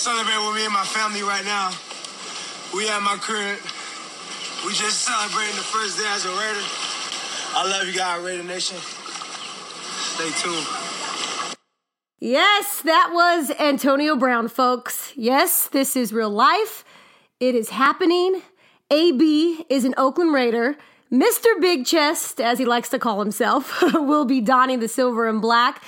Hey, celebrate with me and my family right now. We at my crib. We just celebrating the first day as a Raider. I love you guys, Raider Nation. Stay tuned. Yes, that was Antonio Brown, folks. Yes, this is real life. It is happening. AB is an Oakland Raider. Mr. Big Chest, as he likes to call himself, will be donning the silver and black.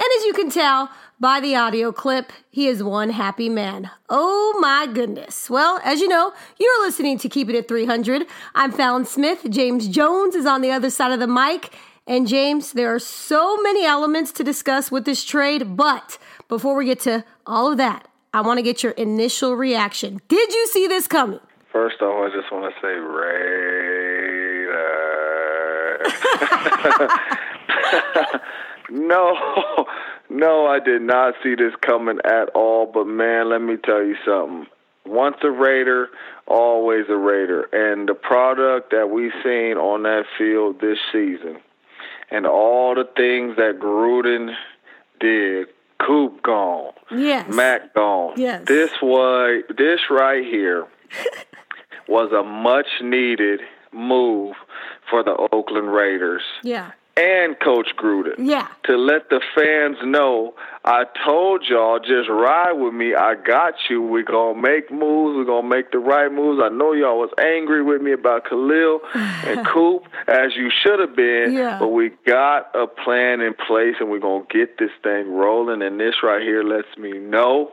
And as you can tell by the audio clip, he is one happy man. Oh my goodness. Well, as you know, you're listening to Keep It at 300. I'm Fallon Smith. James Jones is on the other side of the mic. And James, there are so many elements to discuss with this trade, but before we get to all of that, I want to get your initial reaction. Did you see this coming? First off, I just want to say Raider. no, no, I did not see this coming at all. But man, let me tell you something. Once a Raider, always a Raider. And the product that we've seen on that field this season, and all the things that Gruden did, Coop gone, Yes. Mac gone. Yes. This was this right here was a much needed move for the Oakland Raiders Yeah. And Coach Gruden. Yeah. To let the fans know, I told y'all, just ride with me. I got you. We're going to make moves. We're going to make the right moves. I know y'all was angry with me about Khalil and Coop, as you should have been. Yeah. But we got a plan in place, and we're going to get this thing rolling. And this right here lets me know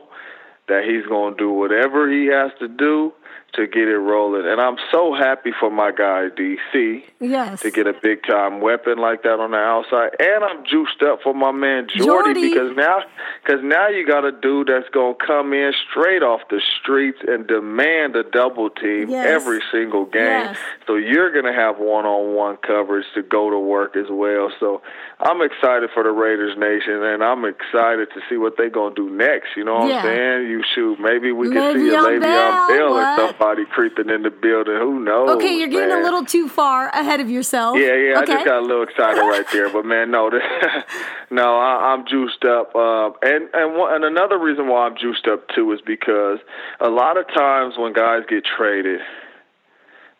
that he's going to do whatever he has to do to get it rolling. And I'm so happy for my guy, DC Yes. to get a big time weapon like that on the outside. And I'm juiced up for my man Jordy, Jordy. because now cause now you got a dude that's gonna come in straight off the streets and demand a double team Yes. every single game. Yes. So you're gonna have one on one coverage to go to work as well. So I'm excited for the Raiders Nation and I'm excited to see what they're gonna do next. You know what Yeah. I'm saying? You shoot maybe we can see a Le'Veon Le'Veon Bell, Bell? Somebody creeping in the building. Who knows? Okay, you're getting man? a little too far ahead of yourself. Yeah, yeah, Okay. I just got a little excited right there, but man, no, this, no, I, I'm juiced up, uh, and and one, and another reason why I'm juiced up too is because a lot of times when guys get traded,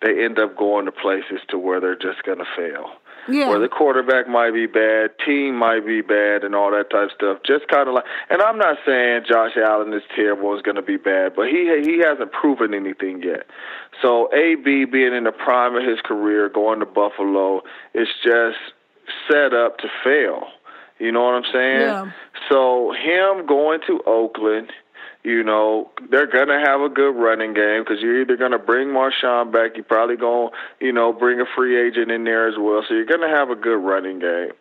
they end up going to places to where they're just gonna fail. Yeah. Where the quarterback might be bad, team might be bad, and all that type of stuff. Just kind of like, and I'm not saying Josh Allen is terrible, is going to be bad, but he he hasn't proven anything yet. So AB being in the prime of his career, going to Buffalo, it's just set up to fail. You know what I'm saying? Yeah. So him going to Oakland, you know, they're gonna have a good running game because you're either gonna bring Marshawn back, you're probably gonna, you know, bring a free agent in there as well. So you're gonna have a good running game,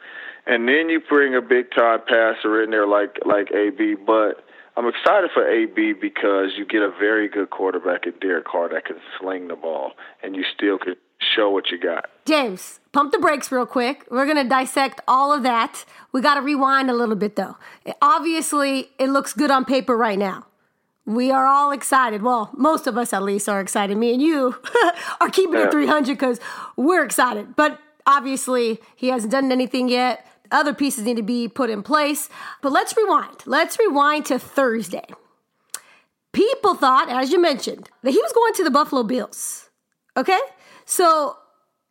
and then you bring a big time passer in there like like AB. But I'm excited for AB because you get a very good quarterback in Derek Carr that can sling the ball, and you still can show what you got. James, pump the brakes real quick. We're going to dissect all of that. We got to rewind a little bit though. Obviously, it looks good on paper right now. We are all excited. Well, most of us at least are excited. Me and you are keeping Yeah. it 300 because we're excited. But obviously, he hasn't done anything yet. Other pieces need to be put in place. But let's rewind. Let's rewind to Thursday. People thought, as you mentioned, that he was going to the Buffalo Bills. Okay? So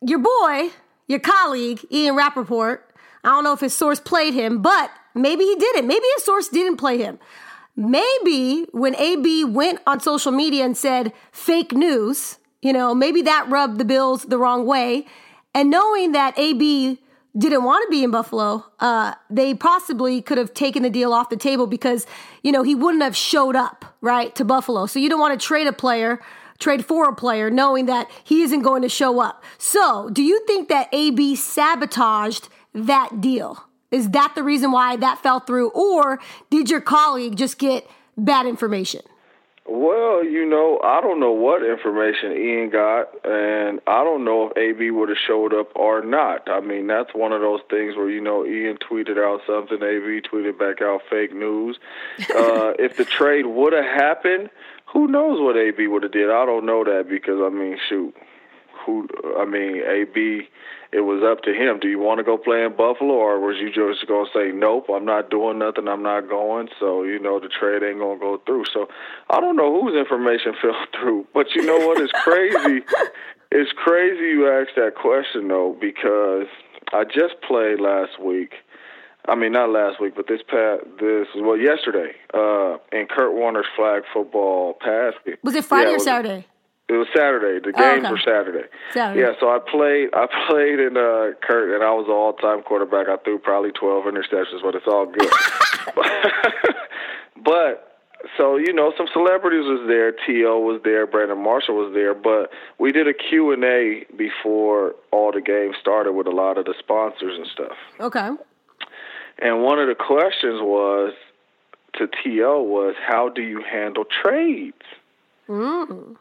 your boy, your colleague, Ian Rapoport, I don't know if his source played him, but maybe he didn't. Maybe his source didn't play him. Maybe when AB went on social media and said fake news, you know, maybe that rubbed the Bills the wrong way. And knowing that AB didn't want to be in Buffalo, uh, they possibly could have taken the deal off the table because, you know, he wouldn't have showed up, right, to Buffalo. So you don't want to trade a player, trade for a player, knowing that he isn't going to show up. So do you think that AB sabotaged that deal? Is that the reason why that fell through? Or did your colleague just get bad information? Well, you know, I don't know what information Ian got, and I don't know if AB would have showed up or not. I mean, that's one of those things where you know Ian tweeted out something, AB tweeted back out fake news. Uh, if the trade would have happened, who knows what AB would have did? I don't know that because I mean, shoot, who? I mean, AB it was up to him. Do you want to go play in Buffalo, or was you just gonna say nope? I'm not doing nothing. I'm not going. So you know the trade ain't gonna go through. So I don't know whose information fell through, but you know what is crazy? it's crazy you asked that question though, because I just played last week. I mean, not last week, but this past this well yesterday uh, in Kurt Warner's flag football pass. Was it Friday yeah, or Saturday? It was Saturday. The games oh, okay. were Saturday. Saturday. Yeah, so I played. I played in uh, Kurt, and I was an all-time quarterback. I threw probably twelve interceptions, but it's all good. but so you know, some celebrities was there. T.O. was there. Brandon Marshall was there. But we did a Q and A before all the games started with a lot of the sponsors and stuff. Okay. And one of the questions was to T.O. was, "How do you handle trades?" Mm.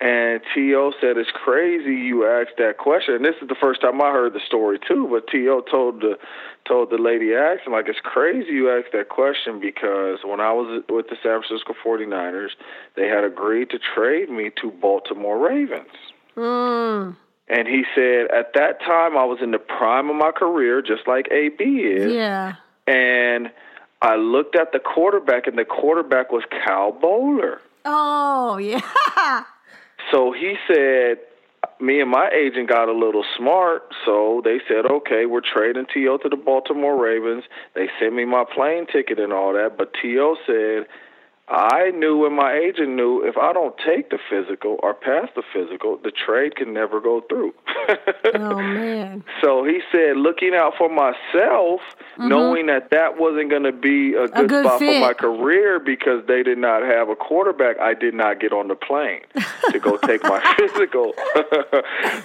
And T.O. said, It's crazy you asked that question. And this is the first time I heard the story, too. But T.O. told the, told the lady asking, like, It's crazy you asked that question because when I was with the San Francisco 49ers, they had agreed to trade me to Baltimore Ravens. Mm. And he said, At that time, I was in the prime of my career, just like AB is. Yeah. And I looked at the quarterback, and the quarterback was Kyle Boller. Oh, yeah. So he said, me and my agent got a little smart, so they said, okay, we're trading T.O. to the Baltimore Ravens. They sent me my plane ticket and all that, but T.O. said, I knew and my agent knew if I don't take the physical or pass the physical, the trade can never go through. oh man! So he said, looking out for myself, mm-hmm. knowing that that wasn't going to be a good, a good spot fit. for my career because they did not have a quarterback. I did not get on the plane to go take my physical,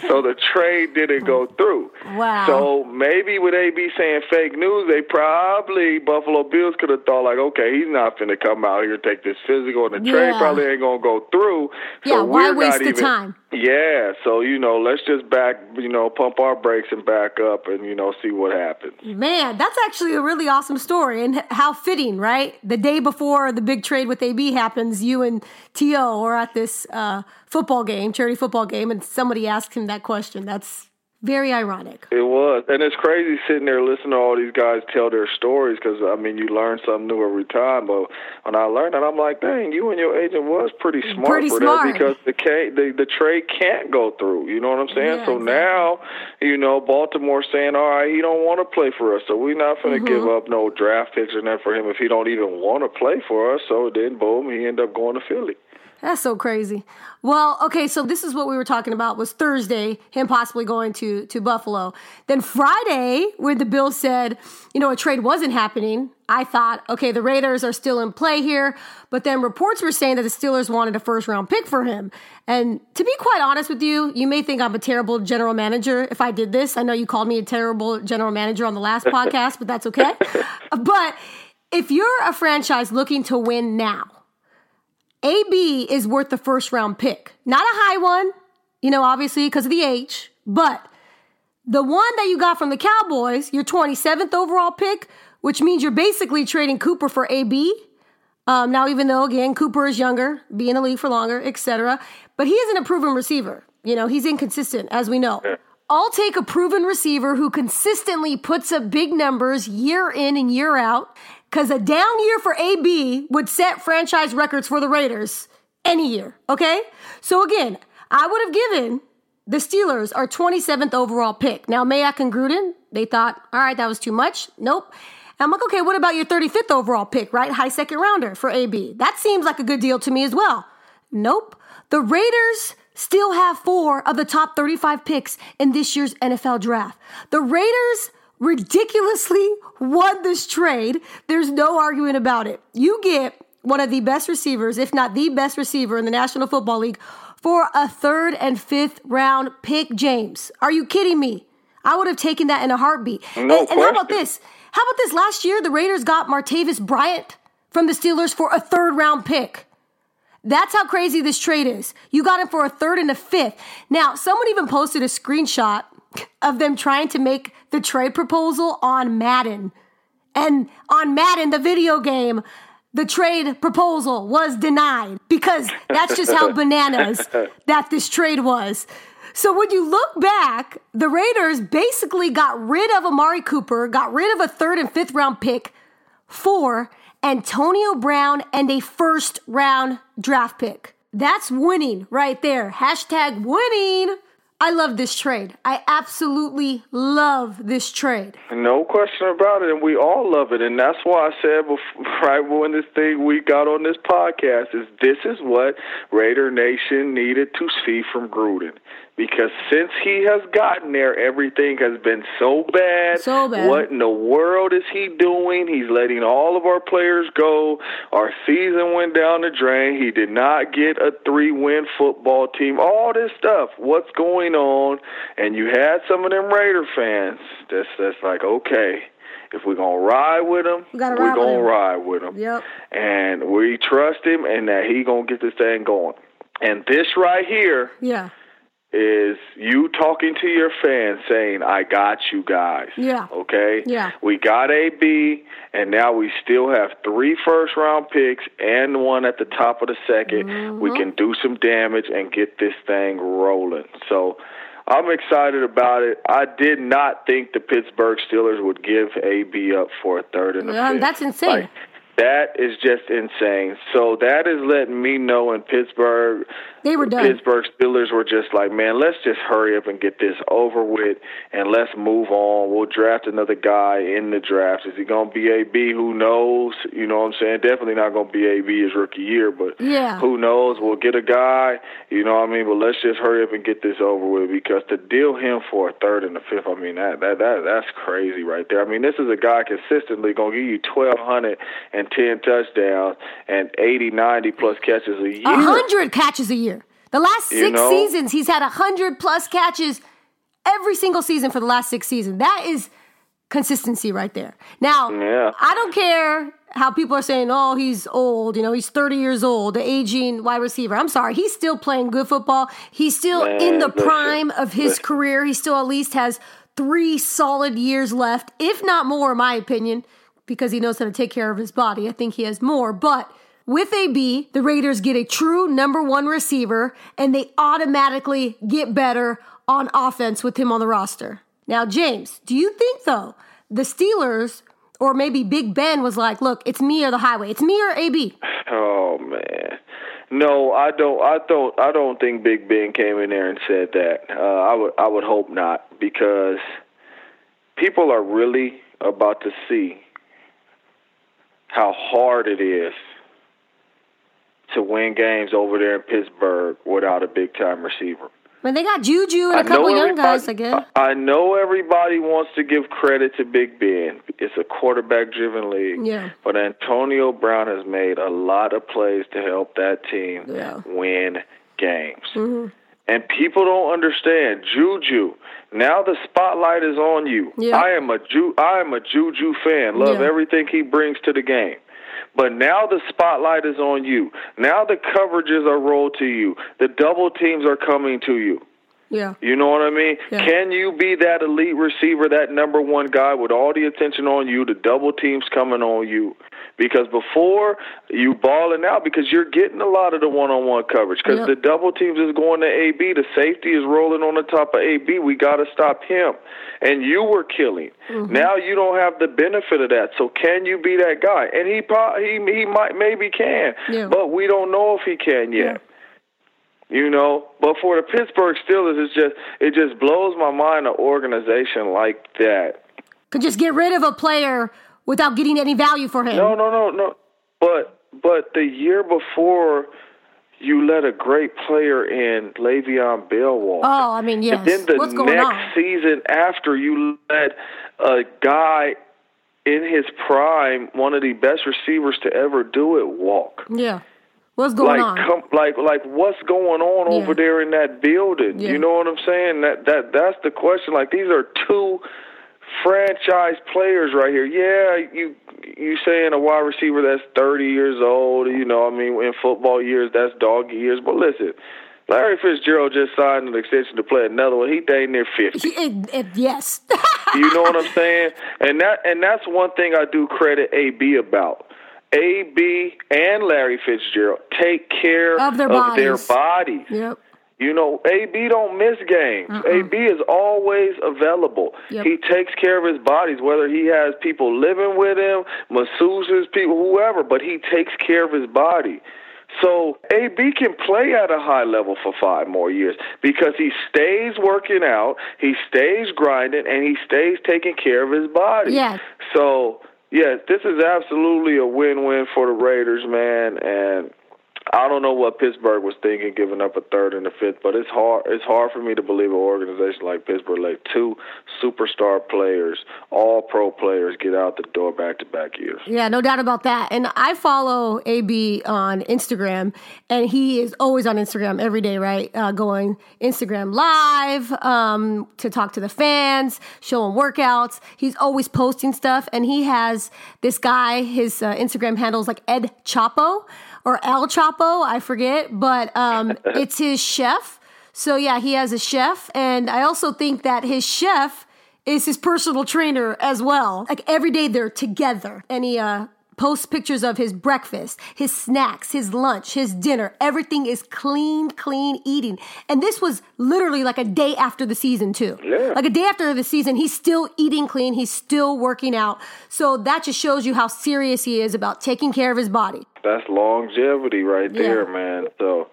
so the trade didn't go through. Wow! So maybe with AB saying fake news, they probably Buffalo Bills could have thought like, okay, he's not going to come out here take this physical, and the yeah. trade probably ain't gonna go through. So yeah, why waste the even, time? Yeah, so you know, let's just back, you know, pump our brakes and back up, and you know, see what happens. Man, that's actually a really awesome story, and how fitting, right? The day before the big trade with AB happens, you and T.O. are at this uh, football game, charity football game, and somebody asked him that question. That's very ironic. It was, and it's crazy sitting there listening to all these guys tell their stories because I mean you learn something new every time. But when I learned that, I'm like, dang, you and your agent was pretty smart pretty for smart. that because the, the the trade can't go through. You know what I'm saying? Yeah, so exactly. now, you know, Baltimore saying, all right, he don't want to play for us, so we're not going to Mm-hmm. give up no draft picks or nothing for him if he don't even want to play for us. So then, boom, he end up going to Philly. That's so crazy. Well, okay, so this is what we were talking about was Thursday, him possibly going to to Buffalo. Then Friday, where the Bills said, you know, a trade wasn't happening, I thought, okay, the Raiders are still in play here. But then reports were saying that the Steelers wanted a first round pick for him. And to be quite honest with you, you may think I'm a terrible general manager if I did this. I know you called me a terrible general manager on the last podcast, but that's okay. but if you're a franchise looking to win now, AB is worth the first round pick. Not a high one, you know, obviously because of the age, but the one that you got from the Cowboys, your 27th overall pick, which means you're basically trading Cooper for AB. Um, now, even though, again, Cooper is younger, be in the league for longer, etc., but he isn't a proven receiver. You know, he's inconsistent, as we know. I'll take a proven receiver who consistently puts up big numbers year in and year out because a down year for AB would set franchise records for the Raiders any year, okay? So again, I would have given the Steelers our 27th overall pick. Now, Mayock and Gruden, they thought, all right, that was too much. Nope. And I'm like, okay, what about your 35th overall pick, right? High second rounder for AB. That seems like a good deal to me as well. Nope. The Raiders still have four of the top 35 picks in this year's NFL draft. The Raiders ridiculously won this trade. There's no arguing about it. You get one of the best receivers, if not the best receiver in the National Football League, for a third and fifth round pick, James. Are you kidding me? I would have taken that in a heartbeat. No and, and how about this? How about this? Last year, the Raiders got Martavis Bryant from the Steelers for a third round pick. That's how crazy this trade is. You got him for a third and a fifth. Now, someone even posted a screenshot of them trying to make the trade proposal on Madden. And on Madden, the video game, the trade proposal was denied because that's just how bananas that this trade was. So when you look back, the Raiders basically got rid of Amari Cooper, got rid of a third and fifth round pick for Antonio Brown and a first round draft pick. That's winning right there. Hashtag winning. I love this trade. I absolutely love this trade. No question about it, and we all love it, and that's why I said before, right when this thing we got on this podcast is this is what Raider Nation needed to see from Gruden, because since he has gotten there, everything has been so bad. So bad. What in the world is he doing? He's letting all of our players go. Our season went down the drain. He did not get a three-win football team. All this stuff. What's going on? And you had some of them Raider fans that's that's like, okay, if we're gonna ride with him, we we're gonna him. ride with him. Yep. And we trust him, and that he gonna get this thing going. And this right here Yeah. Is you talking to your fans saying, I got you guys. Yeah. Okay? Yeah. We got AB, and now we still have three first round picks and one at the top of the 2nd We Mm-hmm. can do some damage and get this thing rolling. So I'm excited about it. I did not think the Pittsburgh Steelers would give AB up for a third and a Yeah, fifth. that's insane. Like, that is just insane. So that is letting me know in Pittsburgh They were done. Pittsburgh Steelers were just like, man, let's just hurry up and get this over with and let's move on. We'll draft another guy in the draft. Is he going to be AB? Who knows? You know what I'm saying? Definitely not going to be AB his rookie year, but Yeah. who knows? We'll get a guy, you know what I mean? But let's just hurry up and get this over with because to deal him for a third and a fifth, I mean, that, that, that that's crazy right there. I mean, this is a guy consistently going to give you 1,210 touchdowns and 80, 90 plus catches a year. A hundred catches a year. The last You six know? seasons, he's had a hundred plus catches every single season for the last six seasons. That is consistency right there. Now, Yeah. I don't care how people are saying, "Oh, he's old." You know, he's thirty years old, the aging wide receiver. I'm sorry, he's still playing good football. He's still Man, in the prime of his listen. career. He still at least has three solid years left, if not more, in my opinion, because he knows how to take care of his body. I think he has more, but. With AB, the Raiders get a true number one receiver, and they automatically get better on offense with him on the roster. Now, James, do you think, though, the Steelers or maybe Big Ben was like, look, it's me or the highway, it's me or AB? Oh man. No, I don't. I don't. I don't think Big Ben came in there and said that. Uh, I would. I would hope not, because people are really about to see how hard it is to win games over there in Pittsburgh without a big time receiver. Mean, they got Juju and I a couple young guys, guess. I know everybody wants to give credit to Big Ben. It's a quarterback driven league. Yeah. But Antonio Brown has made a lot of plays to help that team Yeah. win games. Mm-hmm. And people don't understand Juju. Now the spotlight is on you. Yeah. I am a Ju- I am a Juju fan. Love Yeah. everything he brings to the game. But now the spotlight is on you. Now the coverages are rolled to you. The double teams are coming to you. Yeah. You know what I mean? Yeah. Can you be that elite receiver, that number one guy with all the attention on you, the double teams coming on you? Because before you balling out, because you're getting a lot of the one-on-one coverage. Because Yep. the double teams is going to AB, the safety is rolling on the top of AB. We got to stop him. And you were killing. Mm-hmm. Now you don't have the benefit of that. So can you be that guy? And he he he might maybe can, Yeah. but we don't know if he can yet. You know, but for the Pittsburgh Steelers, it's just it just blows my mind an organization like that. Could just get rid of a player without getting any value for him. No, no, no, no. But but the year before, you let a great player in Le'Veon Bell walk. Oh, I mean, yes. And then the What's going next on? season after, you let a guy in his prime, one of the best receivers to ever do it, walk. Yeah. What's going like, on? come, like, like, what's going on Yeah. over there in that building? Yeah. You know what I'm saying? That that that's the question. Like, these are two franchise players right here. Yeah, you you saying a wide receiver that's 30 years old. You know, I mean, in football years, that's dog years. But listen, Larry Fitzgerald just signed an extension to play another one. He dang near 50. He- it- it- yes. You know what I'm saying? And that and that's one thing I do credit AB about. AB and Larry Fitzgerald take care Of their their bodies. bodies. yep. You know, AB don't miss games. AB is always available. Yep. He takes care of his bodies, whether he has people living with him, masseuses, people, whoever, but he takes care of his body. So AB can play at a high level for five more years because he stays working out, he stays grinding, and he stays taking care of his body. Yeah. So yes, this is absolutely a win-win for the Raiders, man, and I don't know what Pittsburgh was thinking, giving up a third and a fifth, but it's hard. It's hard for me to believe an organization like Pittsburgh let two superstar players, all pro players, get out the door back to back years. Yeah, no doubt about that. And I follow AB on Instagram, and he is always on Instagram every day, right? Uh, going Instagram live um, to talk to the fans, showing workouts. He's always posting stuff, and he has this guy. His uh, Instagram handle is like Ed Chapo or El Chapo, I forget, but um, it's his chef. So yeah, he has a chef, and I also think that his chef is his personal trainer as well. Like every day they're together. And he uh, posts pictures of his breakfast, his snacks, his lunch, his dinner. Everything is clean, clean eating. And this was literally like a day after the season, too. Yeah. Like a day after the season, he's still eating clean, he's still working out. So that just shows you how serious he is about taking care of his body. That's longevity right Yeah. there, man. So,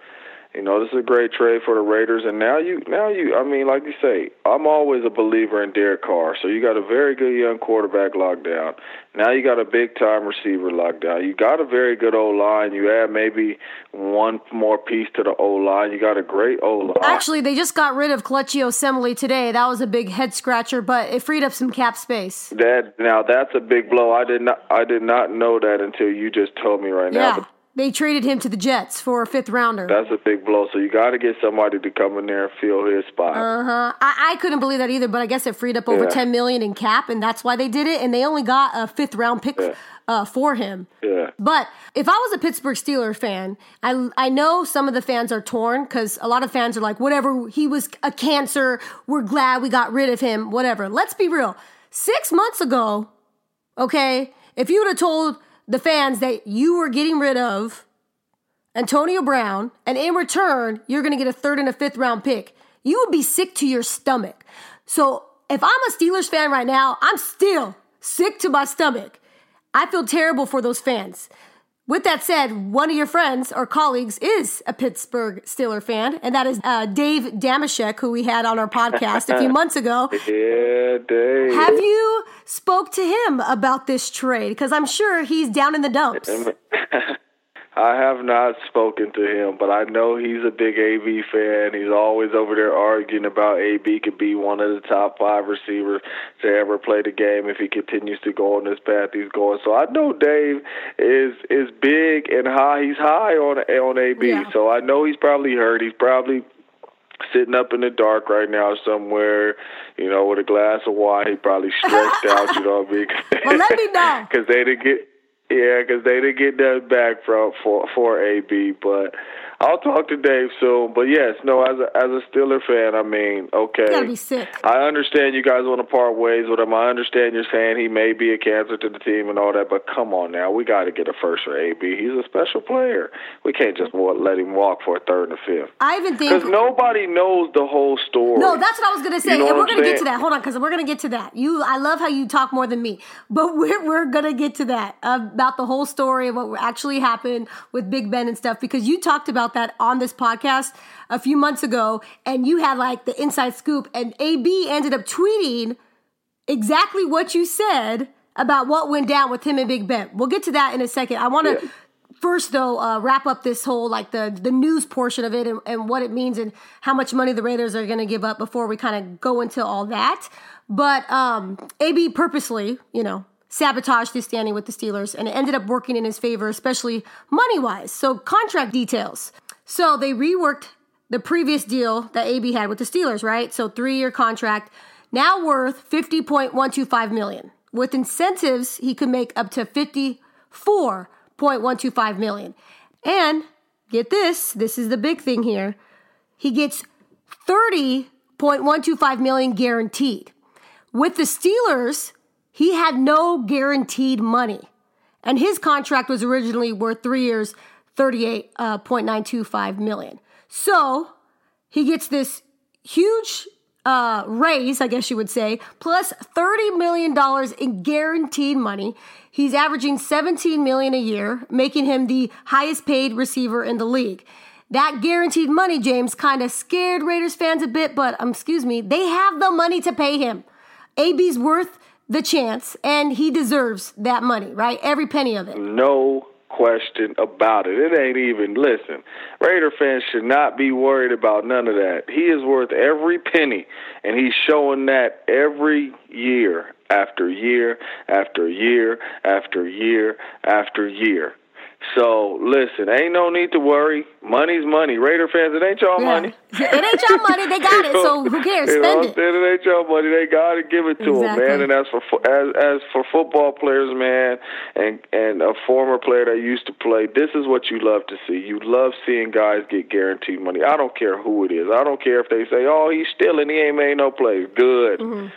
you know, this is a great trade for the Raiders. And now you, now you, I mean, like you say, I'm always a believer in Derek Carr. So you got a very good young quarterback locked down. Now you got a big time receiver locked down. You got a very good O line. You add maybe one more piece to the O line. You got a great O line. Actually, they just got rid of Kelechi Osemele today. That was a big head scratcher, but it freed up some cap space. That now that's a big blow. I did not I did not know that until you just told me right now. Yeah. But They traded him to the Jets for a fifth rounder. that's a big blow. So you got to get somebody to come in there and fill his spot. Uh-huh. I, I couldn't believe that either, but I guess it freed up over Yeah. ten million in cap, and that's why they did it. And they only got a fifth round pick Yeah. uh, for him. Yeah. But if I was a Pittsburgh Steelers fan, I I know some of the fans are torn because a lot of fans are like, whatever, he was a cancer. We're glad we got rid of him. Whatever. Let's be real. Six months ago, okay, if you would have told the fans that you were getting rid of Antonio Brown, and in return, you're going to get a third and a fifth round pick, you would be sick to your stomach. So if I'm a Steelers fan right now, I'm still sick to my stomach. I feel terrible for those fans. With that said, one of your friends or colleagues is a Pittsburgh Steeler fan, and that is uh, Dave Dameshek, who we had on our podcast a few months ago. Yeah, Dave. Have you spoke to him about this trade? Because I'm sure he's down in the dumps. I have not spoken to him, but I know he's a big AB fan. He's always over there arguing about AB could be one of the top five receivers to ever play the game if he continues to go on this path he's going. So I know Dave is is big and high. He's high on on AB. Yeah. So I know he's probably hurt. He's probably sitting up in the dark right now somewhere, you know, with a glass of wine. He probably stretched out, you know what I mean? Well, let me know. Because they didn't get, yeah, because they didn't get that back from for for AB. But I'll talk to Dave soon. But yes, no, as a as a Steeler fan, I mean, okay, gotta be sick. I understand you guys want to part ways with him. I understand you're saying he may be a cancer to the team and all that, but come on now, we got to get a first for AB. He's a special player. We can't just let him walk for a third and a fifth. I even think Because nobody knows the whole story. No, that's what I was gonna say, You know and we're I'm gonna get to that. Hold on, because we're gonna get to that. You, I love how you talk more than me, but we're we're gonna get to that about the whole story of what actually happened with Big Ben and stuff. Because you talked about that on this podcast a few months ago, and you had like the inside scoop, and AB ended up tweeting exactly what you said about what went down with him and Big Ben. We'll get to that in a second. I want to Yeah. first though uh, wrap up this whole like the the news portion of it and, and what it means and how much money the Raiders are going to give up before we kind of go into all that. But um, AB purposely, you know, sabotaged his standing with the Steelers, and it ended up working in his favor, especially money wise. So contract details. So they reworked the previous deal that AB had with the Steelers, right? So three year contract, now worth fifty point one two five million. With incentives, he could make up to fifty four point one two five million. And get this, this is the big thing here. He gets thirty point one two five million guaranteed. With the Steelers, he had no guaranteed money. And his contract was originally worth three years, uh, 38.925 million. So he gets this huge uh, raise, I guess you would say, plus $30 million in guaranteed money. He's averaging 17 million a year, making him the highest paid receiver in the league. That guaranteed money, James, kind of scared Raiders fans a bit, but um, excuse me, they have the money to pay him. AB's worth the chance, and he deserves that money, right? Every penny of it. No question about it. It ain't even listen. Raider fans should not be worried about none of that. He is worth every penny, and he's showing that every year after year after year after year after year. So listen, ain't no need to worry. Money's money. Raider fans, it ain't y'all Yeah. money. it ain't your money. They got it, so who cares? You know Spend it. It ain't your money. They got to give it to them, man. And as for fo- as as for football players, man, and and a former player that used to play, this is what you love to see. You love seeing guys get guaranteed money. I don't care who it is. I don't care if they say, "Oh, he's stealing. He ain't made no plays." Good. Mm-hmm.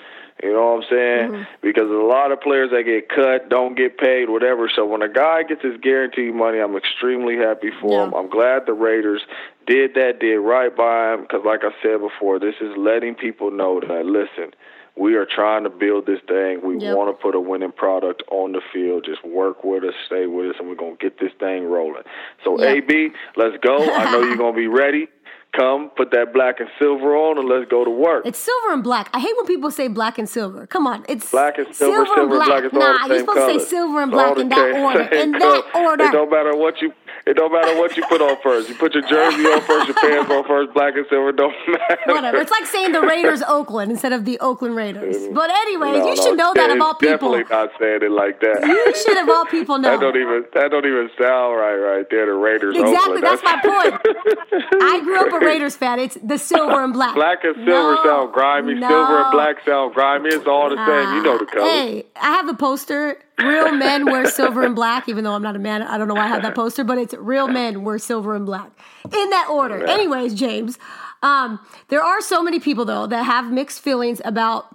You know what I'm saying? Mm-hmm. Because a lot of players that get cut don't get paid, whatever. So when a guy gets his guaranteed money, I'm extremely happy for Yeah. him. I'm glad the Raiders did that, did right by him. Because like I said before, this is letting people know that listen, we are trying to build this thing. We Yep. want to put a winning product on the field. Just work with us, stay with us, and we're gonna get this thing rolling. So Yep. AB, let's go. I know you're gonna be ready. Come, put that black and silver on, and let's go to work. It's silver and black. I hate when people say black and silver. Come on, it's Black and silver, silver and black. All nah, you're supposed color. to say silver and black in that order. In that order. It don't matter what you. It don't matter what you put on first. You put your jersey on first, your pants on first. Black and silver don't matter. Whatever. It's like saying the Raiders Oakland instead of the Oakland Raiders. Mm. But anyways, No, you no, should know that all people. Definitely not saying it like that. You should of all people know. That don't even that don't even sound right right there. The Raiders. Oakland. Exactly, Oakland. that's my point. I grew up a Raiders fan. It's the silver and black. Black and silver No, sound grimy. Silver and black sound grimy. It's all the same. You know the colors. Hey, I have the poster. Real men wear silver and black, even though I'm not a man. I don't know why I have that poster, but it's real men wear silver and black. In that order. Anyways, James, um, there are so many people, though, that have mixed feelings about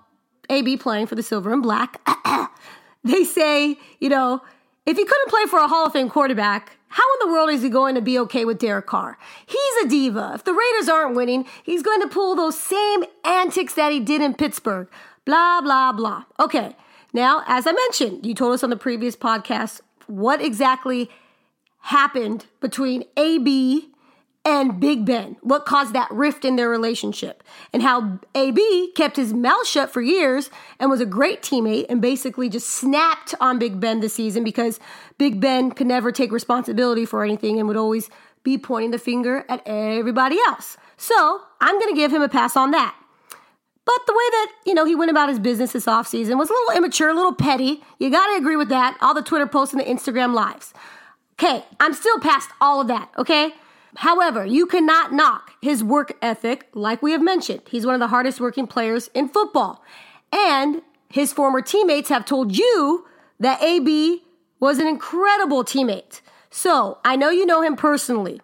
AB playing for the silver and black. they say, you know, if he couldn't play for a Hall of Fame quarterback, how in the world is he going to be okay with Derek Carr? He's a diva. If the Raiders aren't winning, he's going to pull those same antics that he did in Pittsburgh. Blah, blah, blah. Okay. Now, as I mentioned, you told us on the previous podcast what exactly happened between AB and Big Ben, what caused that rift in their relationship, and how AB kept his mouth shut for years and was a great teammate and basically just snapped on Big Ben this season because Big Ben could never take responsibility for anything and would always be pointing the finger at everybody else. So I'm going to give him a pass on that. But the way that, you know, he went about his business this offseason was a little immature, a little petty. You got to agree with that. All the Twitter posts and the Instagram lives. Okay, I'm still past all of that, okay? However, you cannot knock his work ethic, like we have mentioned. He's one of the hardest working players in football. And his former teammates have told you that AB was an incredible teammate. So I know you know him personally.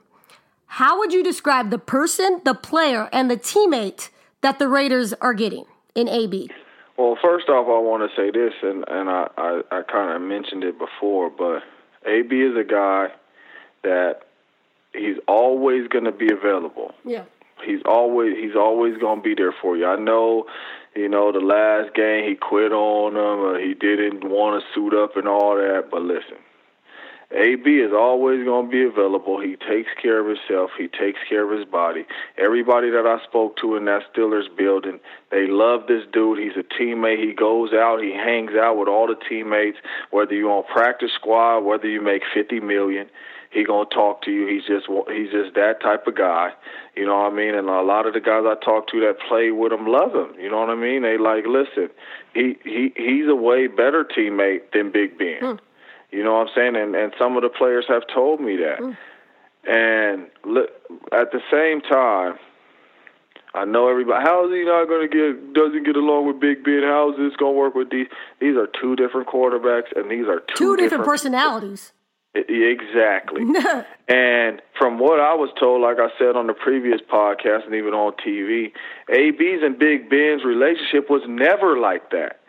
How would you describe the person, the player, and the teammate that the Raiders are getting in AB? Well, first off, I want to say this, and and I I, I kind of mentioned it before, but AB is a guy that he's always going to be available. Yeah. He's always he's always going to be there for you. I know, you know, the last game he quit on him, or he didn't want to suit up and all that, but listen. AB is always going to be available. He takes care of himself. He takes care of his body. Everybody that I spoke to in that Steelers building, they love this dude. He's a teammate. He goes out. He hangs out with all the teammates. Whether you're on practice squad, whether you make fifty million, he gonna talk to you. He's just he's just that type of guy. You know what I mean? And a lot of the guys I talk to that play with him love him. You know what I mean? They like listen. He he he's a way better teammate than Big Ben. Hmm. You know what I'm saying? And and some of the players have told me that. Mm. And look, at the same time, I know everybody. How is he not going to get? Doesn't get along with Big Ben? How is this going to work with these? These are two different quarterbacks, and these are two, two different, different personalities. Exactly. and from what I was told, like I said on the previous podcast and even on TV, AB's and Big Ben's relationship was never like that.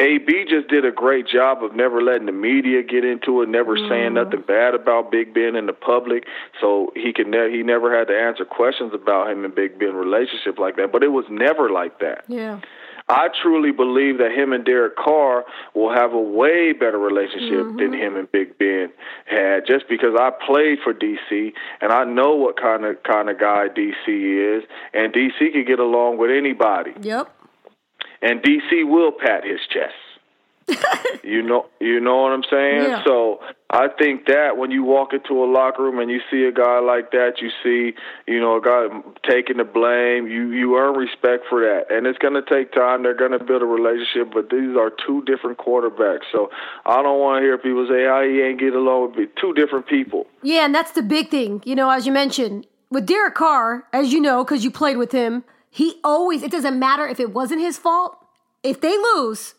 AB just did a great job of never letting the media get into it, never mm. saying nothing bad about Big Ben in the public. So he could ne- he never had to answer questions about him and Big Ben relationship like that. But it was never like that. Yeah. I truly believe that him and Derek Carr will have a way better relationship mm-hmm. than him and Big Ben had, just because I played for DC and I know what kind of kind of guy DC is, and DC can get along with anybody. Yep and DC will pat his chest. you know, you know what I'm saying. Yeah. So I think that when you walk into a locker room and you see a guy like that, you see, you know, a guy taking the blame. You you earn respect for that, and it's going to take time. They're going to build a relationship, but these are two different quarterbacks. So I don't want to hear people say, "Oh, he ain't get along with two different people." Yeah, and that's the big thing. You know, as you mentioned with Derek Carr, as you know, because you played with him he always, it doesn't matter if it wasn't his fault. If they lose,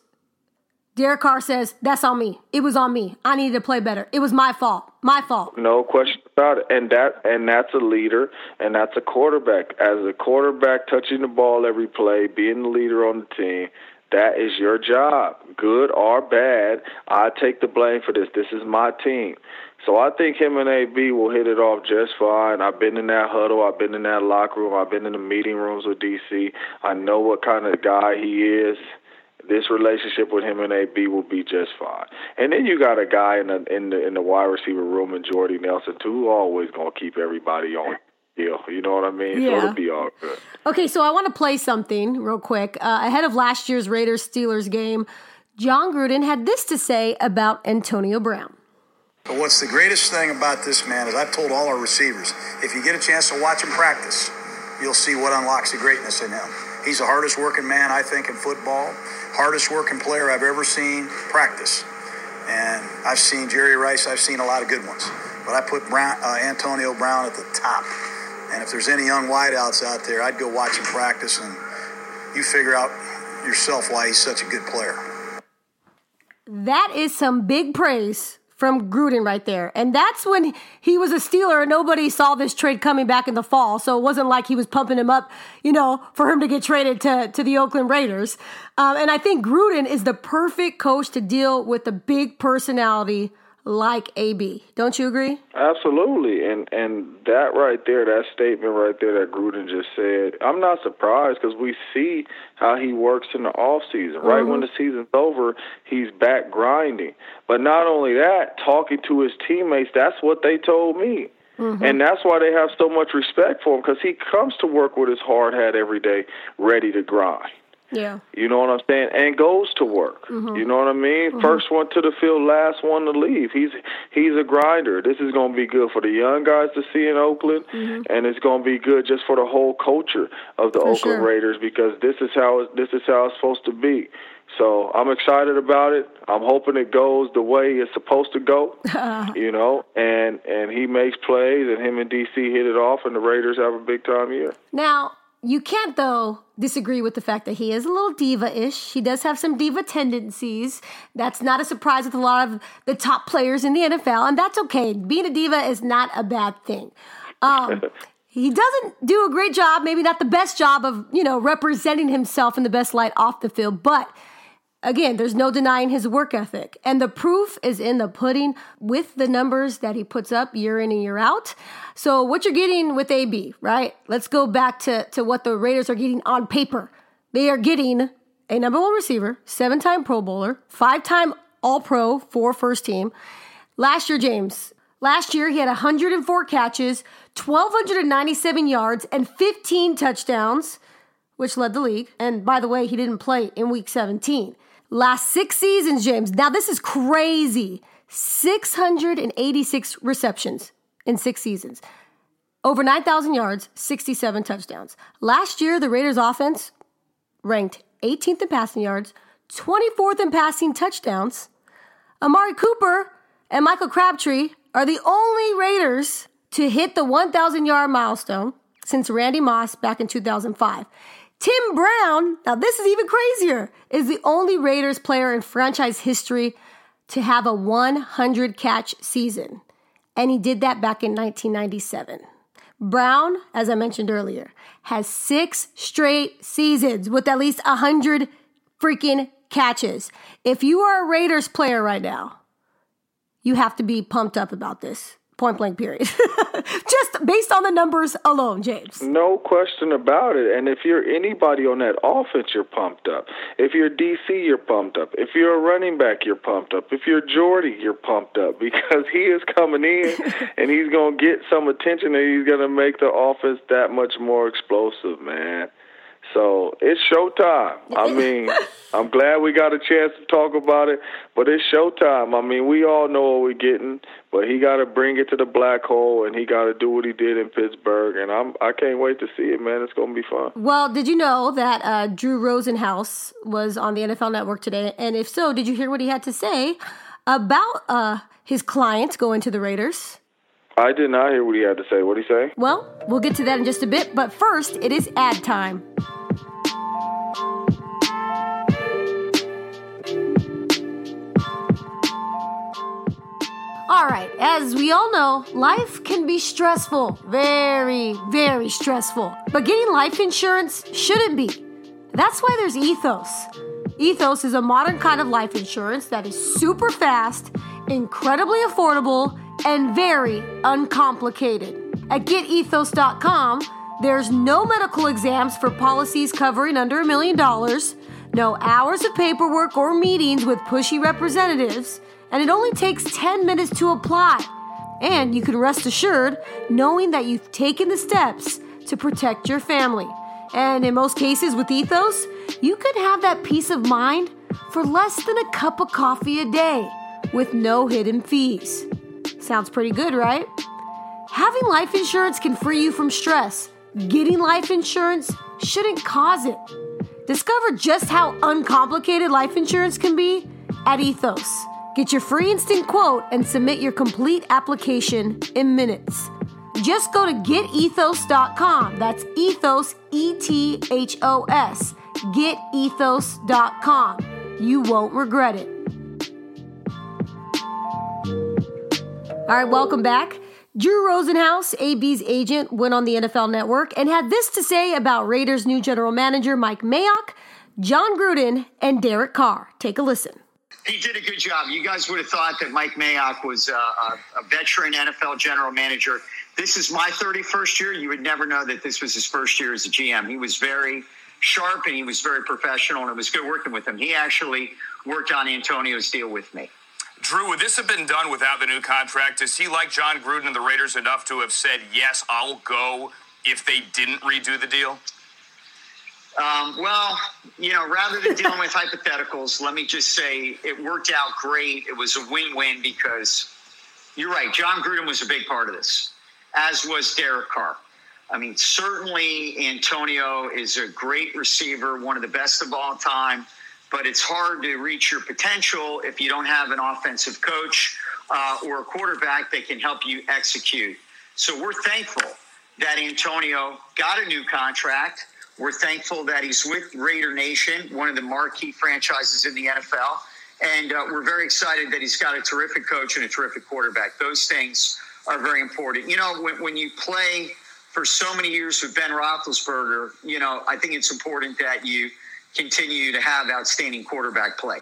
Derek Carr says, That's on me. It was on me. I needed to play better. It was my fault. My fault. No question about it. And that and that's a leader and that's a quarterback. As a quarterback touching the ball every play, being the leader on the team, that is your job. Good or bad, I take the blame for this. This is my team. So I think him and AB will hit it off just fine. I've been in that huddle. I've been in that locker room. I've been in the meeting rooms with DC. I know what kind of guy he is. This relationship with him and AB will be just fine. And then you got a guy in the in the in the wide receiver room and Jordy Nelson too, always gonna keep everybody on deal. You know what I mean? Yeah. So it'll be all good. Okay, so I want to play something real quick. Uh, ahead of last year's Raiders Steelers game, Jon Gruden had this to say about Antonio Brown. But what's the greatest thing about this man is I've told all our receivers, if you get a chance to watch him practice, you'll see what unlocks the greatness in him. He's the hardest working man, I think, in football. Hardest working player I've ever seen practice. And I've seen Jerry Rice, I've seen a lot of good ones. But I put Brown, uh, Antonio Brown at the top. And if there's any young wideouts out there, I'd go watch him practice and you figure out yourself why he's such a good player. That is some big praise from Gruden right there. And that's when he was a Steeler and nobody saw this trade coming back in the fall. So it wasn't like he was pumping him up, you know, for him to get traded to, to the Oakland Raiders. Um, and I think Gruden is the perfect coach to deal with the big personality like AB. Don't you agree? Absolutely. And and that right there, that statement right there that Gruden just said, I'm not surprised because we see how he works in the off season. Mm-hmm. Right when the season's over, he's back grinding. But not only that, talking to his teammates, that's what they told me. Mm-hmm. And that's why they have so much respect for him because he comes to work with his hard hat every day, ready to grind. Yeah. You know what I'm saying? And goes to work. Mm-hmm. You know what I mean? Mm-hmm. First one to the field, last one to leave. He's he's a grinder. This is going to be good for the young guys to see in Oakland, mm-hmm. and it's going to be good just for the whole culture of the for Oakland sure. Raiders because this is how it, this is how it's supposed to be. So I'm excited about it. I'm hoping it goes the way it's supposed to go. you know, and and he makes plays, and him and DC hit it off, and the Raiders have a big time year. Now you can't, though, disagree with the fact that he is a little diva ish. He does have some diva tendencies. That's not a surprise with a lot of the top players in the NFL, and that's okay. Being a diva is not a bad thing. Um, he doesn't do a great job, maybe not the best job of, you know, representing himself in the best light off the field, but Again, there's no denying his work ethic. And the proof is in the pudding with the numbers that he puts up year in and year out. So, what you're getting with AB, right? Let's go back to, to what the Raiders are getting on paper. They are getting a number one receiver, seven time Pro Bowler, five time All Pro for first team. Last year, James, last year he had 104 catches, 1,297 yards, and 15 touchdowns, which led the league. And by the way, he didn't play in week 17. Last six seasons, James, now this is crazy 686 receptions in six seasons. Over 9,000 yards, 67 touchdowns. Last year, the Raiders' offense ranked 18th in passing yards, 24th in passing touchdowns. Amari Cooper and Michael Crabtree are the only Raiders to hit the 1,000 yard milestone since Randy Moss back in 2005. Tim Brown, now this is even crazier, is the only Raiders player in franchise history to have a 100 catch season. And he did that back in 1997. Brown, as I mentioned earlier, has six straight seasons with at least 100 freaking catches. If you are a Raiders player right now, you have to be pumped up about this. Point blank, period. Just based on the numbers alone, James. No question about it. And if you're anybody on that offense, you're pumped up. If you're DC, you're pumped up. If you're a running back, you're pumped up. If you're Jordy, you're pumped up because he is coming in and he's going to get some attention and he's going to make the offense that much more explosive, man. So it's showtime. I mean, I'm glad we got a chance to talk about it, but it's showtime. I mean, we all know what we're getting, but he got to bring it to the black hole, and he got to do what he did in Pittsburgh. And I'm I can't wait to see it, man. It's gonna be fun. Well, did you know that uh, Drew Rosenhaus was on the NFL Network today? And if so, did you hear what he had to say about uh, his client going to the Raiders? I did not hear what he had to say. What did he say? Well, we'll get to that in just a bit, but first, it is ad time. All right, as we all know, life can be stressful. Very, very stressful. But getting life insurance shouldn't be. That's why there's Ethos. Ethos is a modern kind of life insurance that is super fast, incredibly affordable, and very uncomplicated. At getethos.com, there's no medical exams for policies covering under a million dollars, no hours of paperwork or meetings with pushy representatives, and it only takes 10 minutes to apply. And you can rest assured knowing that you've taken the steps to protect your family. And in most cases with Ethos, you could have that peace of mind for less than a cup of coffee a day with no hidden fees. Sounds pretty good, right? Having life insurance can free you from stress. Getting life insurance shouldn't cause it. Discover just how uncomplicated life insurance can be at Ethos. Get your free instant quote and submit your complete application in minutes. Just go to getethos.com. That's ethos, E T H O S. Getethos.com. You won't regret it. All right, welcome back. Drew Rosenhaus, AB's agent, went on the NFL Network and had this to say about Raiders' new general manager, Mike Mayock, Jon Gruden, and Derek Carr. Take a listen. He did a good job. You guys would have thought that Mike Mayock was uh, a, a veteran NFL general manager. This is my 31st year. You would never know that this was his first year as a GM. He was very sharp and he was very professional, and it was good working with him. He actually worked on Antonio's deal with me. Drew, would this have been done without the new contract? Does he like Jon Gruden and the Raiders enough to have said, yes, I'll go if they didn't redo the deal? Um, well, you know, rather than dealing with hypotheticals, let me just say it worked out great. It was a win win because you're right. Jon Gruden was a big part of this, as was Derek Carr. I mean, certainly Antonio is a great receiver, one of the best of all time but it's hard to reach your potential if you don't have an offensive coach uh, or a quarterback that can help you execute. So we're thankful that Antonio got a new contract. We're thankful that he's with Raider Nation, one of the marquee franchises in the NFL. And uh, we're very excited that he's got a terrific coach and a terrific quarterback. Those things are very important. You know, when, when you play for so many years with Ben Roethlisberger, you know, I think it's important that you – continue to have outstanding quarterback play.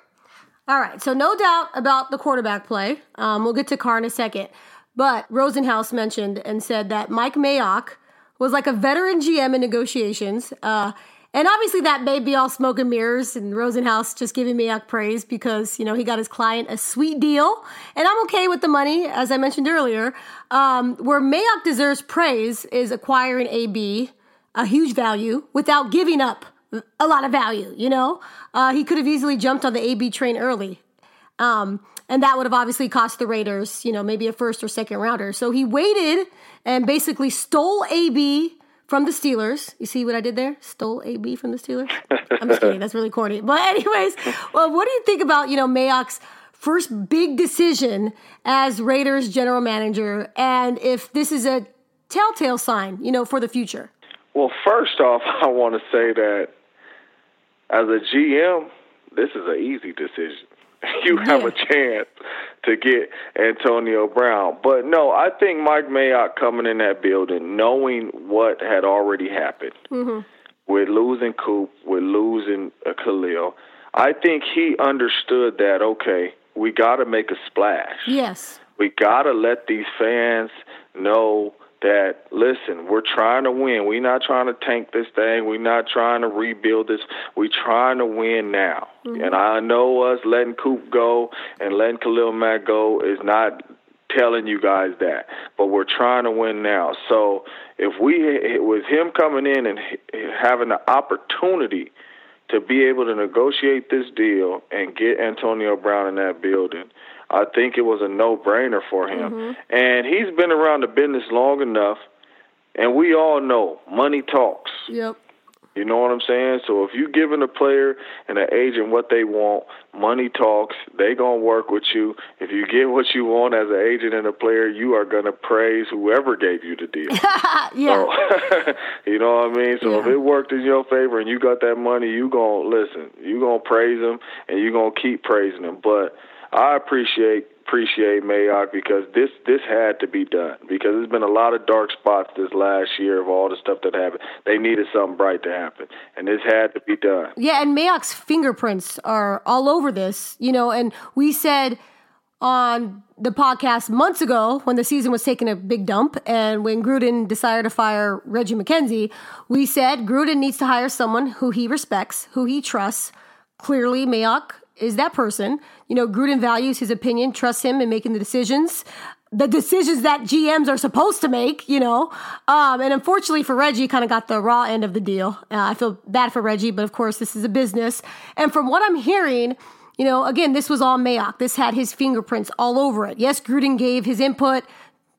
All right, so no doubt about the quarterback play. Um, we'll get to Carr in a second. But Rosenhaus mentioned and said that Mike Mayock was like a veteran GM in negotiations. Uh, And obviously, that may be all smoke and mirrors and Rosenhaus just giving Mayock praise because, you know, he got his client a sweet deal. And I'm okay with the money, as I mentioned earlier. Um, where Mayock deserves praise is acquiring AB, a huge value, without giving up a lot of value, you know? Uh, he could have easily jumped on the AB train early. Um, and that would have obviously cost the Raiders, you know, maybe a first or second rounder. So he waited and basically stole AB from the Steelers. You see what I did there? Stole AB from the Steelers. I'm just kidding. That's really corny. But anyways, well, what do you think about you know Mayock's first big decision as Raiders general manager, and if this is a telltale sign, you know, for the future? Well, first off, I want to say that as a GM, this is an easy decision. You have Yeah. a chance to get Antonio Brown. But no, I think Mike Mayock coming in that building, knowing what had already happened with losing Coop, with losing uh, Khalil, I think he understood that, okay, we got to make a splash Yes. we got to let these fans know that listen we're trying to win. We're not trying to tank this thing. We're not trying to rebuild this. We're trying to win now. Mm-hmm. And i know us letting coop go and letting khalil mack go is not telling you guys that but we're trying to win now. So if we with him coming in and having the opportunity to be able to negotiate this deal and get Antonio Brown in that building, I think it was a no-brainer for him. Mm-hmm. And he's been around the business long enough, and we all know money talks. Yep. You know what I'm saying? So if you're giving a player and an agent what they want, money talks. They gonna work with you. If you get what you want as an agent and a player, you are gonna praise whoever gave you the deal. Yeah. You know what I mean? So if it worked in your favor and you got that money, you going to listen. You going to praise them and you going to keep praising them. But I appreciate appreciate Mayock because this this had to be done because there's been a lot of dark spots this last year of all the stuff that happened. They needed something bright to happen, and this had to be done. Yeah, and Mayock's fingerprints are all over this, you know, and we said on the podcast months ago when the season was taking a big dump and when Gruden decided to fire Reggie McKenzie, we said Gruden needs to hire someone who he respects, who he trusts. Clearly, Mayock is that person. You know, Gruden values his opinion, trusts him in making the decisions. The decisions that GMs are supposed to make, you know. Um, and unfortunately for Reggie, kind of got the raw end of the deal. Uh, I feel bad for Reggie, but of course, this is a business. And from what I'm hearing, you know, again, this was all Mayock. This had his fingerprints all over it. Yes, Gruden gave his input,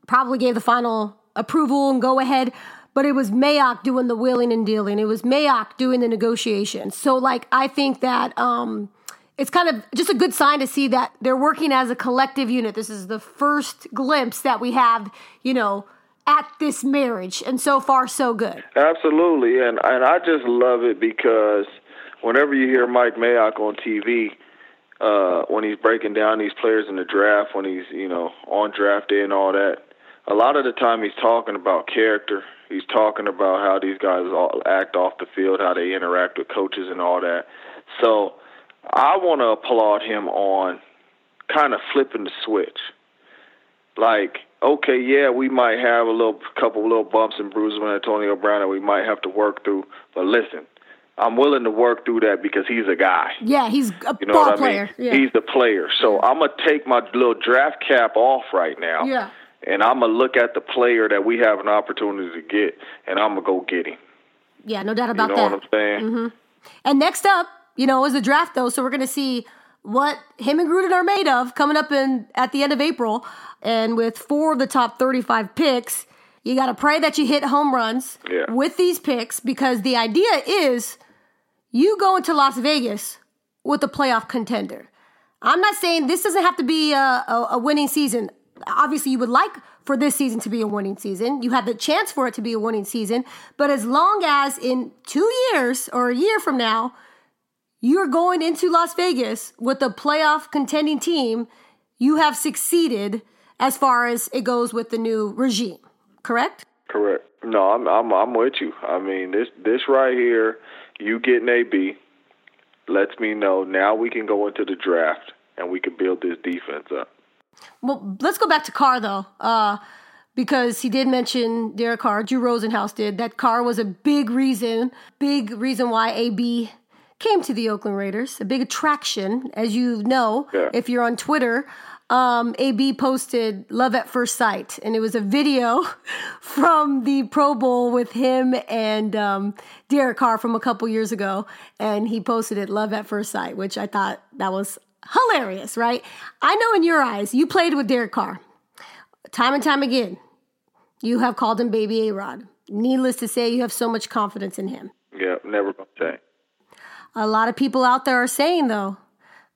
probably gave the final approval and go ahead, but it was Mayock doing the willing and dealing. It was Mayock doing the negotiations. So, like, I think that um, it's kind of just a good sign to see that they're working as a collective unit. This is the first glimpse that we have, you know, at this marriage, and so far, so good. Absolutely, and and I just love it because whenever you hear Mike Mayock on TV, uh, when he's breaking down these players in the draft, when he's you know on draft day and all that, a lot of the time he's talking about character. He's talking about how these guys all act off the field, how they interact with coaches and all that. So I want to applaud him on kind of flipping the switch like, okay, yeah, we might have a little couple little bumps and bruises with Antonio Brown that we might have to work through. But listen, I'm willing to work through that because he's a guy. Yeah, he's a You know ball what I player. mean? Yeah. He's the player. So I'm gonna take my little draft cap off right now. Yeah. And I'm gonna look at the player that we have an opportunity to get, and I'm gonna go get him. yeah, no doubt about that. You know that. what I'm saying? Mm-hmm. And next up, you know, is the draft though, so we're going to see what him and Gruden are made of coming up in at the end of April. And with four of the top 35 picks, you got to pray that you hit home runs Yeah. with these picks because the idea is you go into Las Vegas with a playoff contender. I'm not saying this doesn't have to be a, a, a winning season. Obviously, you would like for this season to be a winning season. You have the chance for it to be a winning season. But as long as in two years or a year from now, you're going into Las Vegas with a playoff contending team, you have succeeded as far as it goes with the new regime. Correct? Correct. No, I'm I'm I'm with you. I mean, this this right here, you getting AB lets me know now we can go into the draft and we can build this defense up. Well, let's go back to Carr though. Uh, because he did mention Derek Carr. Drew Rosenhaus did. That Carr was a big reason, big reason why AB came to the Oakland Raiders. A big attraction, as you know, Yeah. if you're on Twitter. Um, AB posted "Love at First Sight," and it was a video from the Pro Bowl with him and um, Derek Carr from a couple years ago, and he posted it "Love at First Sight," which I thought that was hilarious. Right? I know in your eyes, you played with Derek Carr time and time again. You have called him Baby A Rod. Needless to say, you have so much confidence in him. Yeah, never gonna change. A lot of people out there are saying, though,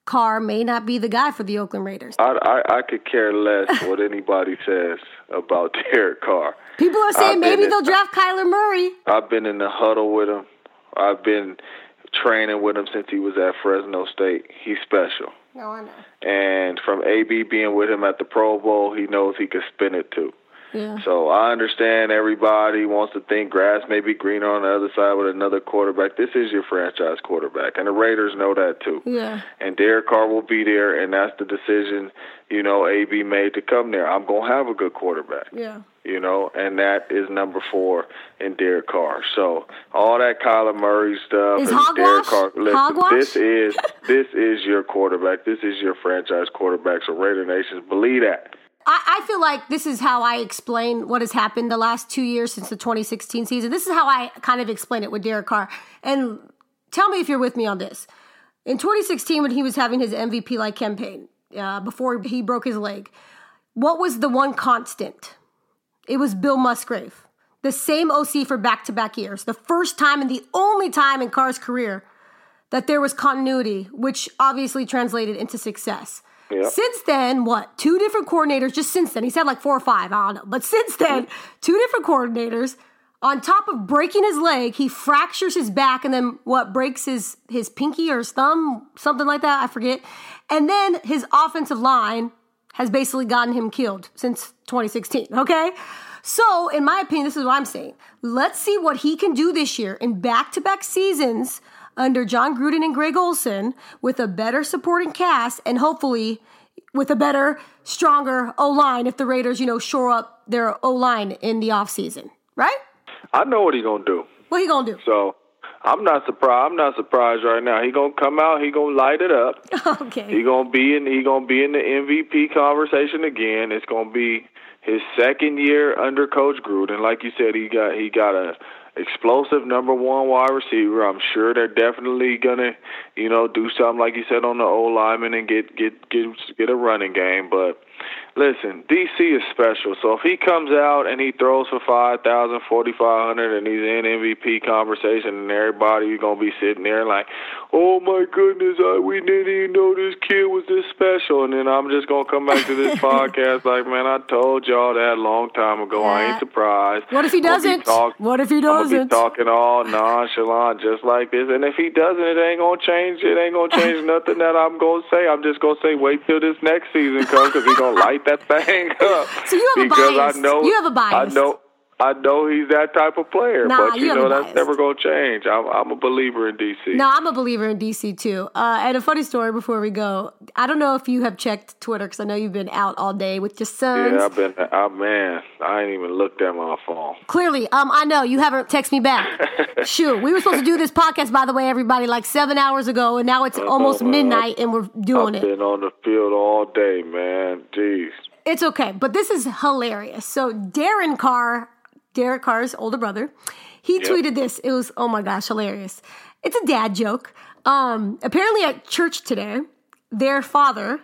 Carr may not be the guy for the Oakland Raiders. I, I I could care less what anybody says about Derek Carr. People are I've saying maybe in- they'll draft Kyler Murray. I've been in the huddle with him. I've been training with him since he was at Fresno State. He's special. No, I know. And from AB being with him at the Pro Bowl, he knows he could spin it too. Yeah. So I understand everybody wants to think grass may be greener on the other side with another quarterback. This is your franchise quarterback, and the Raiders know that too. Yeah. And Derek Carr will be there, and that's the decision, you know, AB made to come there. I'm gonna have a good quarterback Yeah. you know, and that is number four in Derek Carr. So all that Kyler Murray stuff Is and Derek? Carr. Listen, Hogwash? this is this is your quarterback. This is your franchise quarterback. So Raider Nations believe that. I, I feel like this is how I explain what has happened the last two years since the 2016 season. This is how I kind of explain it with Derek Carr. And tell me if you're with me on this. In 2016, when he was having his MVP like campaign, uh, before he broke his leg, what was the one constant? It was Bill Musgrave, the same OC for back to back years. The first time and the only time in Carr's career that there was continuity, which obviously translated into success. Since then, what? Two different coordinators, just since then. He said like four or five, I don't know. But since then, two different coordinators. On top of breaking his leg, he fractures his back and then what breaks his his pinky or his thumb, something like that, I forget. And then his offensive line has basically gotten him killed since 2016, okay? So, in my opinion, this is what I'm saying. Let's see what he can do this year in back to back seasons under Jon Gruden and Greg Olson with a better supporting cast and hopefully with a better, stronger O line if the Raiders, you know, shore up their O line in the offseason, right? I know what he's gonna do. What he gonna do? So I'm not surprised. I'm not surprised right now. He gonna come out. He gonna light it up. Okay. He gonna be in. He gonna be in the MVP conversation again. It's gonna be his second year under Coach Gruden. Like you said, he got he got a explosive number one wide receiver. I'm sure they're definitely gonna, you know, do something like you said on the old lineman and get get get get a running game. But listen, DC is special. So if he comes out and he throws for five thousand, forty five hundred, and he's in MVP conversation, and everybody gonna be sitting there like, oh my goodness, I, we didn't even know this kid was this special. And then I'm just gonna come back to this podcast like, man, I told y'all that a long time ago. I ain't surprised. What if he I'm doesn't? talk- What if he I'm doesn't? be talking all nonchalant, just like this. And if he doesn't, it ain't gonna change. It ain't gonna change nothing that I'm gonna say. I'm just gonna say, wait till this next season comes, because he's gonna light that thing up. So you have a because bias. I know, You have a bias. I know. I know he's that type of player, Nah, but you know that's never gonna change. I'm, I'm a believer in DC. No, I'm a believer in DC too. Uh, and a funny story before we go. I don't know if you have checked Twitter because I know you've been out all day with your sons. yeah, I've been. I man, I ain't even looked at my phone. Clearly, um, I know you haven't texted me back. Shoot, we were supposed to do this podcast, by the way, everybody, like seven hours ago, and now it's almost man, midnight, and we're doing I've it. been on the field all day, man. Jeez. It's okay, but this is hilarious. So Darren Carr, Derek Carr's older brother, he tweeted this. It was oh my gosh, hilarious. It's a dad joke. Um, apparently at church today, their father,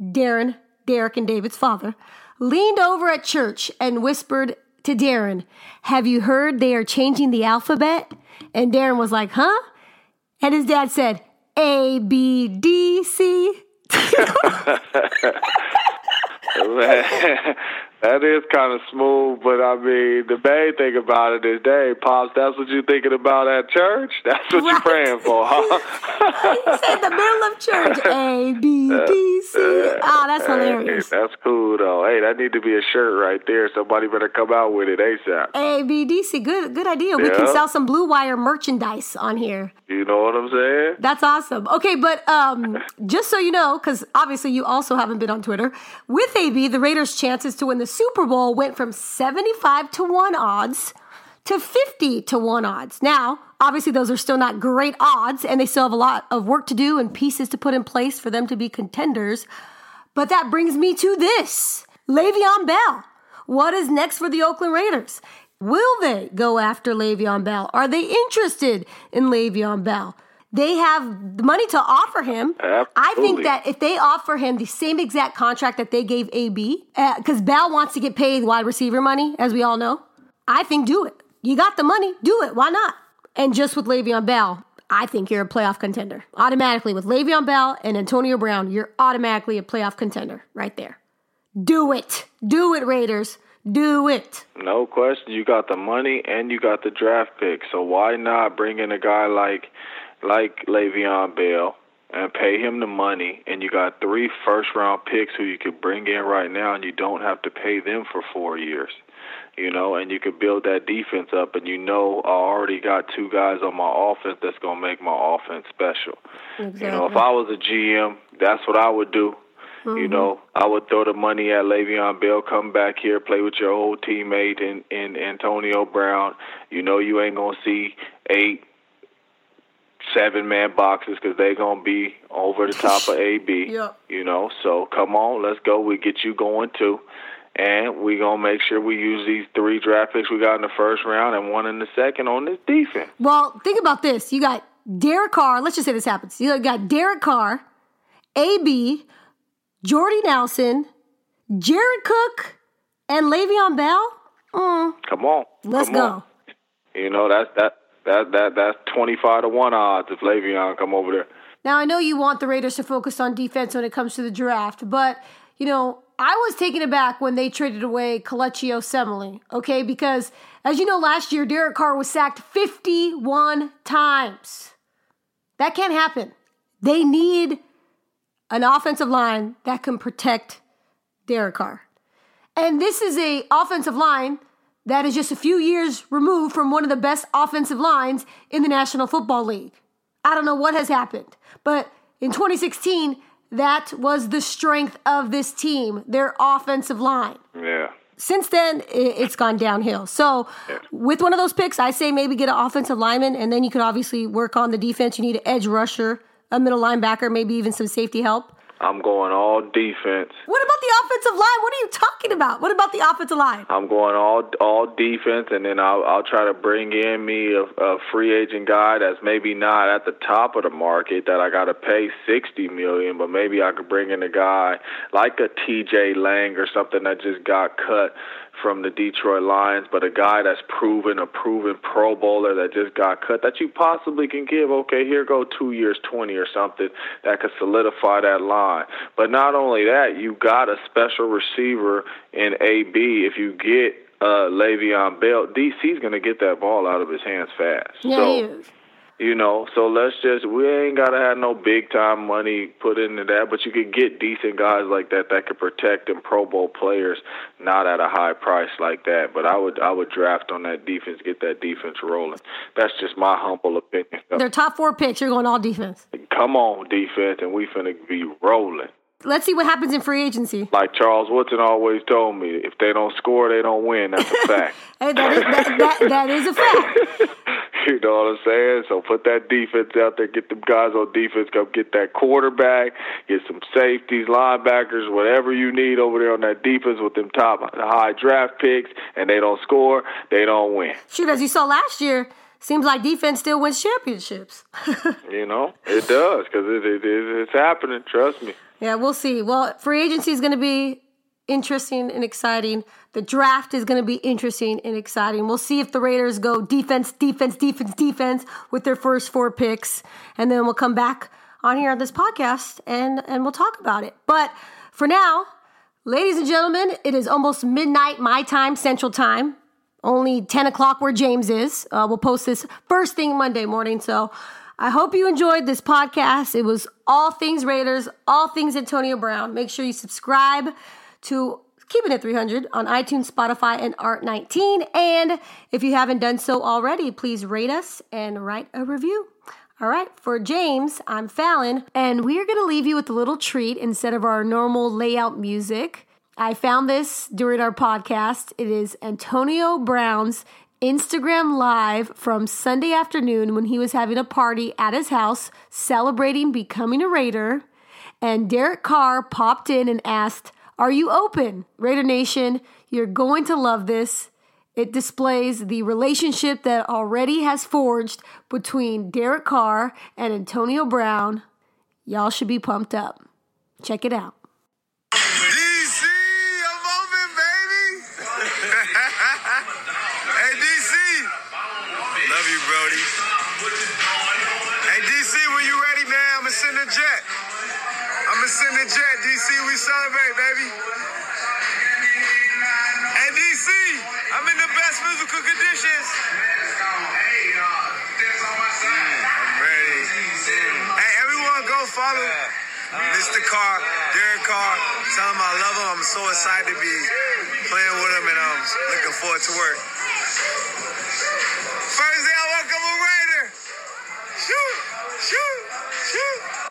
Darren, Derek and David's father, leaned over at church and whispered to Darren, "Have you heard they are changing the alphabet?" And Darren was like, "Huh?" And his dad said, "A B D C." That is kind of smooth, but I mean, the main thing about it is, hey, pops, that's what you're thinking about at church. That's what you're praying for, huh? in the middle of church. A B D C. Oh, that's Hey, hilarious. that's cool though. Hey, that need to be a shirt right there. Somebody better come out with it ASAP. A B D C. Good, good idea. We can sell some Blue Wire merchandise on here. You know what I'm saying? That's awesome. Okay, but um, just so you know, because obviously you also haven't been on Twitter, with AB, the Raiders' chances to win the Super Bowl went from 75 to 1 odds to 50 to 1 odds. Now, obviously, those are still not great odds, and they still have a lot of work to do and pieces to put in place for them to be contenders. But that brings me to this Le'Veon Bell. What is next for the Oakland Raiders? Will they go after Le'Veon Bell? Are they interested in Le'Veon Bell? They have the money to offer him. I think that if they offer him the same exact contract that they gave AB, because uh, Bell wants to get paid wide receiver money, as we all know, I think do it. You got the money, do it. Why not? And just with Le'Veon Bell, I think you're a playoff contender. Automatically, with Le'Veon Bell and Antonio Brown, you're automatically a playoff contender right there. Do it. Do it, Raiders. Do it. No question. You got the money and you got the draft pick. So why not bring in a guy like like Le'Veon Bell and pay him the money and you got three first round picks who you could bring in right now and you don't have to pay them for four years. You know, and you could build that defense up and you know I already got two guys on my offense that's gonna make my offense special. Exactly. You know, if I was a GM, that's what I would do. You mm-hmm. know, I would throw the money at Le'Veon Bell, come back here, play with your old teammate in, in Antonio Brown. You know, you ain't gonna see eight, seven man boxes because they're gonna be over the top of AB. yeah. You know, so come on, let's go. We get you going too. And we gonna make sure we use these three draft picks we got in the first round and one in the second on this defense. Well, think about this. You got Derek Carr. Let's just say this happens. You got Derek Carr, AB, Jordy Nelson, Jared Cook, and Le'Veon Bell. Mm, Come on, let's come go. on. You know that's that that that that's twenty five to one odds if Le'Veon come over there. Now, I know you want the Raiders to focus on defense when it comes to the draft, but, you know, I was taken aback when they traded away Kelechi Osemele, okay? Because, as you know, last year, Derek Carr was sacked 51 times. That can't happen. They need an offensive line that can protect Derek Carr. And this is a offensive line that is just a few years removed from one of the best offensive lines in the National Football League. I don't know what has happened, but in 2016, that was the strength of this team, their offensive line. Yeah. Since then, it's gone downhill. So, with one of those picks, I say maybe get an offensive lineman, and then you could obviously work on the defense. You need an edge rusher, a middle linebacker, maybe even some safety help. I'm going all defense. What about the offensive line? What are you talking about? What about the offensive line? I'm going all all defense, and then I'll I'll try to bring in me a, a free agent guy that's maybe not at the top of the market that I got to pay sixty million, but maybe I could bring in a guy like a T.J. Lang or something that just got cut from the Detroit Lions, but a guy that's proven, a proven Pro Bowler that just got cut that you possibly can give. Okay, here go two years, twenty or something that could solidify that line. But not only that, you got a special receiver in AB. If you get uh, Le'Veon Bell, DC's going to get that ball out of his hands fast. Yeah, so, he is. You know, so let's just we ain't gotta have no big time money put into that, but you could get decent guys like that that could protect them Pro Bowl players, not at a high price like that. But I would I would draft on that defense, get that defense rolling. That's just my humble opinion. Their top four picks, you're going all defense. Come on, defense, and we finna be rolling. Let's see what happens in free agency. Like Charles Woodson always told me, if they don't score, they don't win. That's a fact. Hey, that, is, that, that, that is a fact. You know what I'm saying? So put that defense out there, get them guys on defense, go get that quarterback, get some safeties, linebackers, whatever you need over there on that defense with them top high draft picks, and they don't score, they don't win. Shoot, as you saw last year, seems like defense still wins championships. You know, it does because it, it, it, it's happening. Trust me. Yeah, we'll see. Well, free agency is going to be interesting and exciting. The draft is going to be interesting and exciting. We'll see if the Raiders go defense, defense, defense, defense with their first four picks, and then we'll come back on here on this podcast and and we'll talk about it. But for now, ladies and gentlemen, it is almost midnight my time, Central Time. Only 10 o'clock where James is. Uh, we'll post this first thing Monday morning. So I hope you enjoyed this podcast. It was all things Raiders, all things Antonio Brown. Make sure you subscribe to Keeping It 300 on iTunes, Spotify, and Art19. And if you haven't done so already, please rate us and write a review. All right, for James, I'm Fallon, and we are going to leave you with a little treat instead of our normal layout music. I found this during our podcast. It is Antonio Brown's Instagram live from Sunday afternoon when he was having a party at his house celebrating becoming a Raider. And Derek Carr popped in and asked, Are you open? Raider Nation, you're going to love this. It displays the relationship that already has forged between Derek Carr and Antonio Brown. Y'all should be pumped up. Check it out. Jet, DC. We celebrate, baby. Hey, DC, I'm in the best physical conditions. I'm ready. Hey, everyone, go follow Mr. Carr, Derek Carr. Tell him I love him. I'm so excited to be playing with him, and I'm looking forward to work. First day I welcome a Raider. Shoot, shoot, shoot.